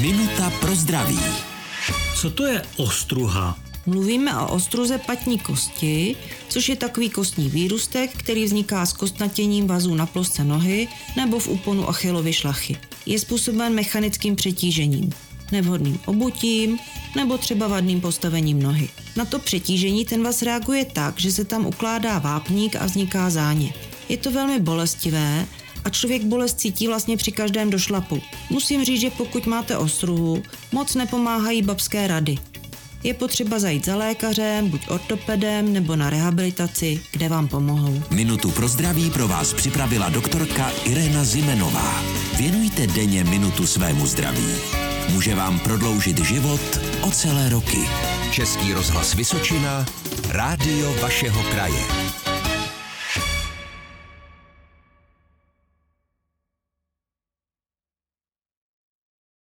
Minuta pro zdraví. Co to je ostruha? Mluvíme o ostruze patní kosti, což je takový kostní výrůstek, který vzniká s kostnatěním vazů na plosce nohy nebo v úponu achilovy šlachy. Je způsoben mechanickým přetížením, nevhodným obutím nebo třeba vadným postavením nohy. Na to přetížení ten vaz reaguje tak, že se tam ukládá vápník a vzniká záně. Je to velmi bolestivé a člověk bolest cítí vlastně při každém došlapu. Musím říct, že pokud máte ostruhu, moc nepomáhají babské rady. Je potřeba zajít za lékařem, buď ortopedem nebo na rehabilitaci, kde vám pomohou. Minutu pro zdraví pro vás připravila doktorka Irena Zimenová. Věnujte denně minutu svému zdraví. Může vám prodloužit život o celé roky. Český rozhlas Vysočina, rádio vašeho kraje.